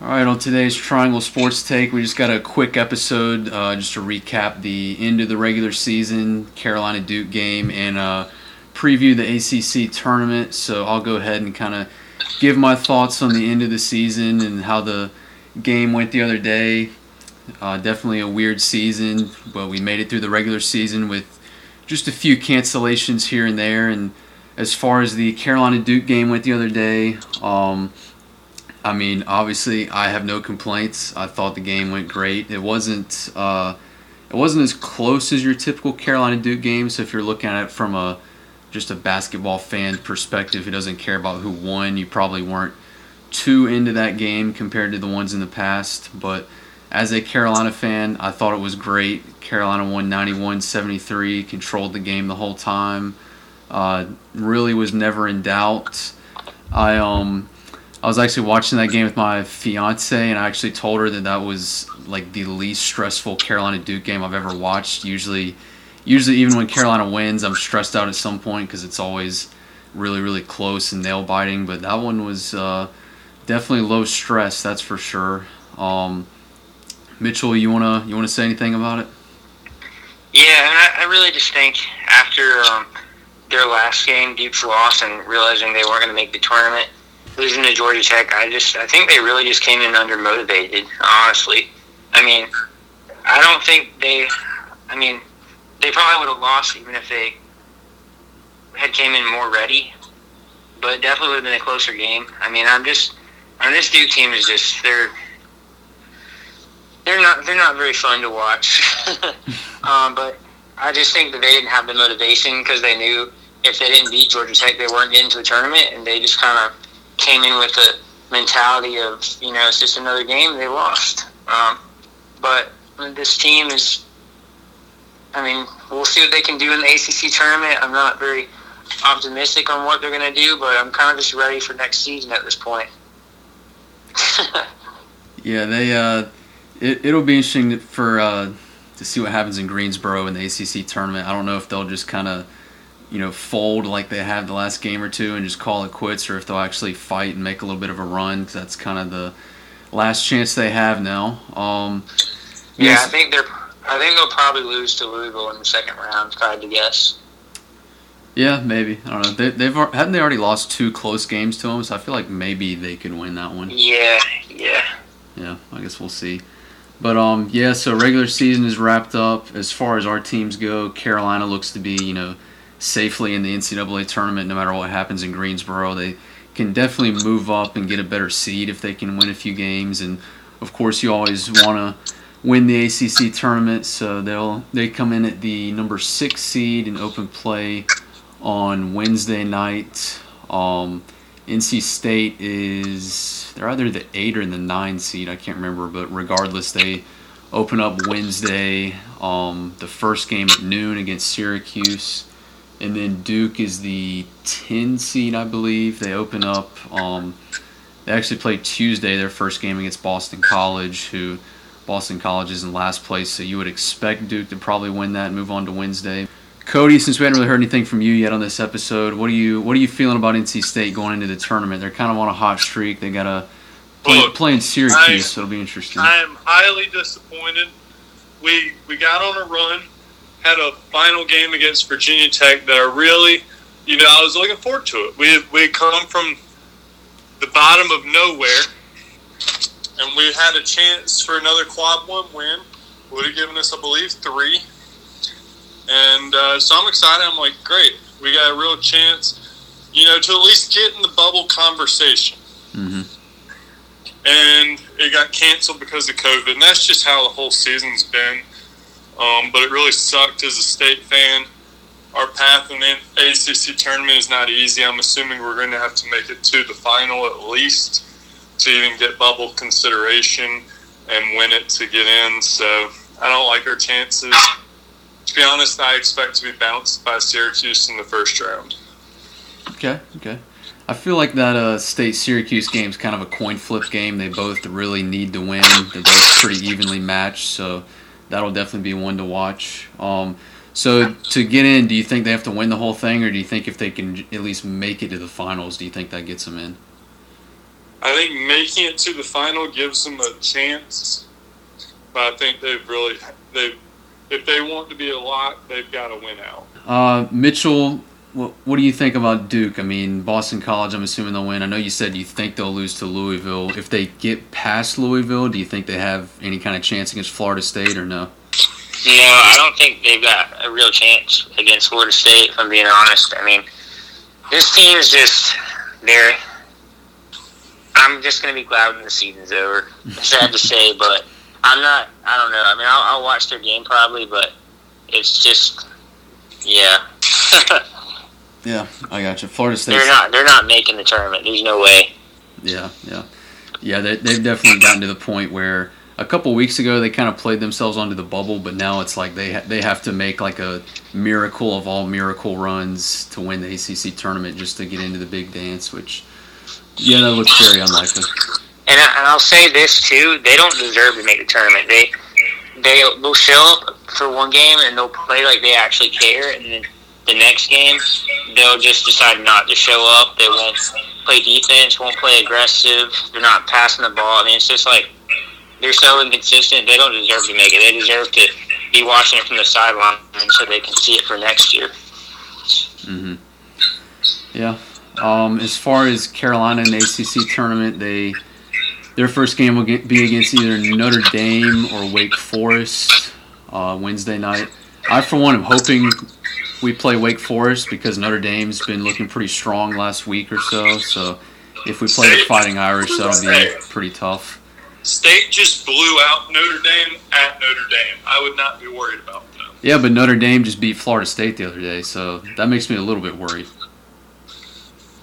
All right, on today's Triangle Sports Take, we just got a quick episode uh, just to recap the end of the regular season, Carolina Duke game, and uh, preview the ACC tournament. So I'll go ahead and kind of give my thoughts on the end of the season and how the game went the other day. Uh, definitely a weird season, but we made it through the regular season with just a few cancellations here and there. And as far as the Carolina Duke game went the other day, um, I mean, obviously, I have no complaints. I thought the game went great. It wasn't uh, it wasn't as close as your typical Carolina Duke game. So if you're looking at it from a just a basketball fan perspective who doesn't care about who won, you probably weren't too into that game compared to the ones in the past. But as a Carolina fan, I thought it was great. Carolina won 91 73, controlled the game the whole time. Uh, really was never in doubt. I um I was actually watching that game with my fiance, and I actually told her that that was like the least stressful Carolina Duke game I've ever watched. Usually, usually even when Carolina wins, I'm stressed out at some point because it's always really, really close and nail biting. But that one was uh, definitely low stress, that's for sure. Um, Mitchell, you wanna you wanna say anything about it? Yeah, I, I really just think after um, their last game, Duke's loss, and realizing they weren't going to make the tournament losing to Georgia Tech, I just I think they really just came in under motivated. Honestly, I mean, I don't think they. I mean, they probably would have lost even if they had came in more ready, but it definitely would have been a closer game. I mean, I'm just. I mean, this Duke team is just they're they're not they're not very fun to watch. um, but I just think that they didn't have the motivation because they knew if they didn't beat Georgia Tech, they weren't getting to the tournament, and they just kind of came in with the mentality of you know it's just another game they lost. Um, but this team is, I mean, we'll see what they can do in the ACC tournament. I'm not very optimistic on what they're going to do, but I'm kind of just ready for next season at this point. yeah, they. Uh, it it'll be interesting for uh, to see what happens in Greensboro in the ACC tournament. I don't know if they'll just kind of you know, fold like they have the last game or two and just call it quits, or if they'll actually fight and make a little bit of a run, because that's kind of the last chance they have now. Um, yeah. I think they're. I think they'll probably lose to Louisville in the second round. If I had to guess. Yeah, maybe. I don't know. They, they've hadn't they already lost two close games to them, so I feel like maybe they could win that one. Yeah, yeah. Yeah, I guess we'll see. But um, yeah. So regular season is wrapped up. As far as our teams go, Carolina looks to be you know safely in the NCAA tournament no matter what happens in Greensboro. They can definitely move up and get a better seed if they can win a few games. And of course, you always want to win the ACC tournament, so they'll they come in at the number six seed in open play on Wednesday night. Um, NC State is they're either the eight or the nine seed. I can't remember, but regardless, they open up Wednesday. Um, the first game at noon against Syracuse and then Duke is the 10 seed, I believe. They open up. Um, they actually play Tuesday their first game against Boston College, who Boston College is in last place. So you would expect Duke to probably win that and move on to Wednesday. Cody, since we haven't really heard anything from you yet on this episode, what are you what are you feeling about NC State going into the tournament? They're kind of on a hot streak. They got a play, Look, play in Syracuse, I, so it'll be interesting. I am highly disappointed. We we got on a run had a final game against Virginia Tech that I really, you know, I was looking forward to it. We we had come from the bottom of nowhere, and we had a chance for another quad one win. Would have given us, I believe, three. And uh, so I'm excited. I'm like, great, we got a real chance, you know, to at least get in the bubble conversation. Mm-hmm. And it got canceled because of COVID, and that's just how the whole season's been. Um, but it really sucked as a state fan. Our path in the ACC tournament is not easy. I'm assuming we're going to have to make it to the final at least to even get bubble consideration and win it to get in. So I don't like our chances. To be honest, I expect to be bounced by Syracuse in the first round. Okay, okay. I feel like that uh, state Syracuse game is kind of a coin flip game. They both really need to win. They're both pretty evenly matched, so that'll definitely be one to watch. Um, so to get in, do you think they have to win the whole thing, or do you think if they can at least make it to the finals, do you think that gets them in? I think making it to the final gives them a chance, but I think they've really they if they want to be a lot, they've got to win out. Uh, Mitchell, what, what do you think about Duke? I mean, Boston College. I'm assuming they'll win. I know you said you think they'll lose to Louisville. If they get past Louisville, do you think they have any kind of chance against Florida State or no? No, I don't think they've got a real chance against Florida State. If I'm being honest, I mean, this team is just they're. I'm just gonna be glad when the season's over. Sad to say, but I'm not. I don't know. I mean, I'll, I'll watch their game probably, but it's just, yeah. yeah, I got you. Florida State. They're not. They're not making the tournament. There's no way. Yeah, yeah, yeah. They, they've definitely gotten to the point where a couple weeks ago they kind of played themselves onto the bubble, but now it's like they ha- they have to make like a miracle of all miracle runs to win the ACC tournament just to get into the big dance, which yeah, that looks very unlikely. And, I, and I'll say this too: they don't deserve to make the tournament. They they will show up for one game and they'll play like they actually care, and then the next game they'll just decide not to show up. They won't play defense, won't play aggressive. They're not passing the ball. I mean, it's just like they're so inconsistent. They don't deserve to make it. They deserve to be watching it from the sideline so they can see it for next year. Mm-hmm. Yeah. Um, as far as Carolina in the ACC tournament, they their first game will get, be against either Notre Dame or Wake Forest uh, Wednesday night. I, for one, am hoping we play Wake Forest because Notre Dame's been looking pretty strong last week or so. So if we play the Fighting Irish, that'll be pretty tough. State just blew out Notre Dame at Notre Dame. I would not be worried about them. Yeah, but Notre Dame just beat Florida State the other day, so that makes me a little bit worried.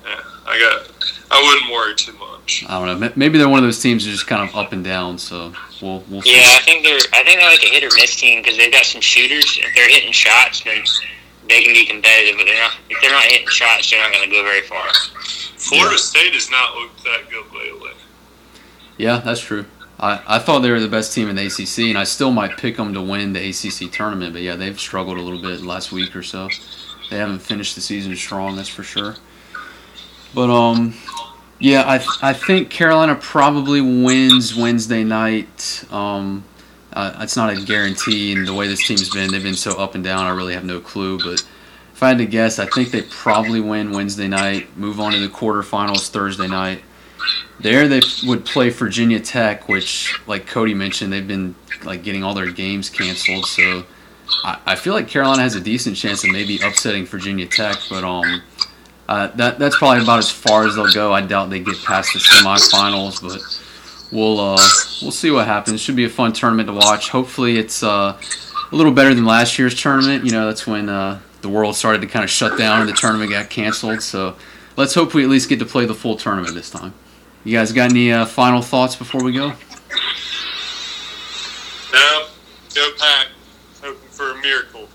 Yeah, I got. I wouldn't worry too much. I don't know. Maybe they're one of those teams that just kind of up and down. So we'll we'll see. Yeah, I think they're. I think they're like a hit or miss team because they've got some shooters. If they're hitting shots, then they can be competitive. But they're not. If they're not hitting shots, they're not going to go very far. Florida yeah. State has not looked that good lately. Yeah, that's true. I, I thought they were the best team in the ACC, and I still might pick them to win the ACC tournament. But yeah, they've struggled a little bit last week or so. They haven't finished the season strong, that's for sure. But um, yeah, I I think Carolina probably wins Wednesday night. Um, uh, it's not a guarantee, and the way this team's been, they've been so up and down. I really have no clue, but if I had to guess, I think they probably win Wednesday night, move on to the quarterfinals Thursday night. There they would play Virginia Tech, which, like Cody mentioned, they've been like getting all their games canceled. So I, I feel like Carolina has a decent chance of maybe upsetting Virginia Tech, but um, uh, that that's probably about as far as they'll go. I doubt they get past the semifinals, but we'll uh, we'll see what happens. Should be a fun tournament to watch. Hopefully, it's uh, a little better than last year's tournament. You know, that's when uh, the world started to kind of shut down and the tournament got canceled. So let's hope we at least get to play the full tournament this time. You guys got any uh, final thoughts before we go? No, go pack. Hoping for a miracle.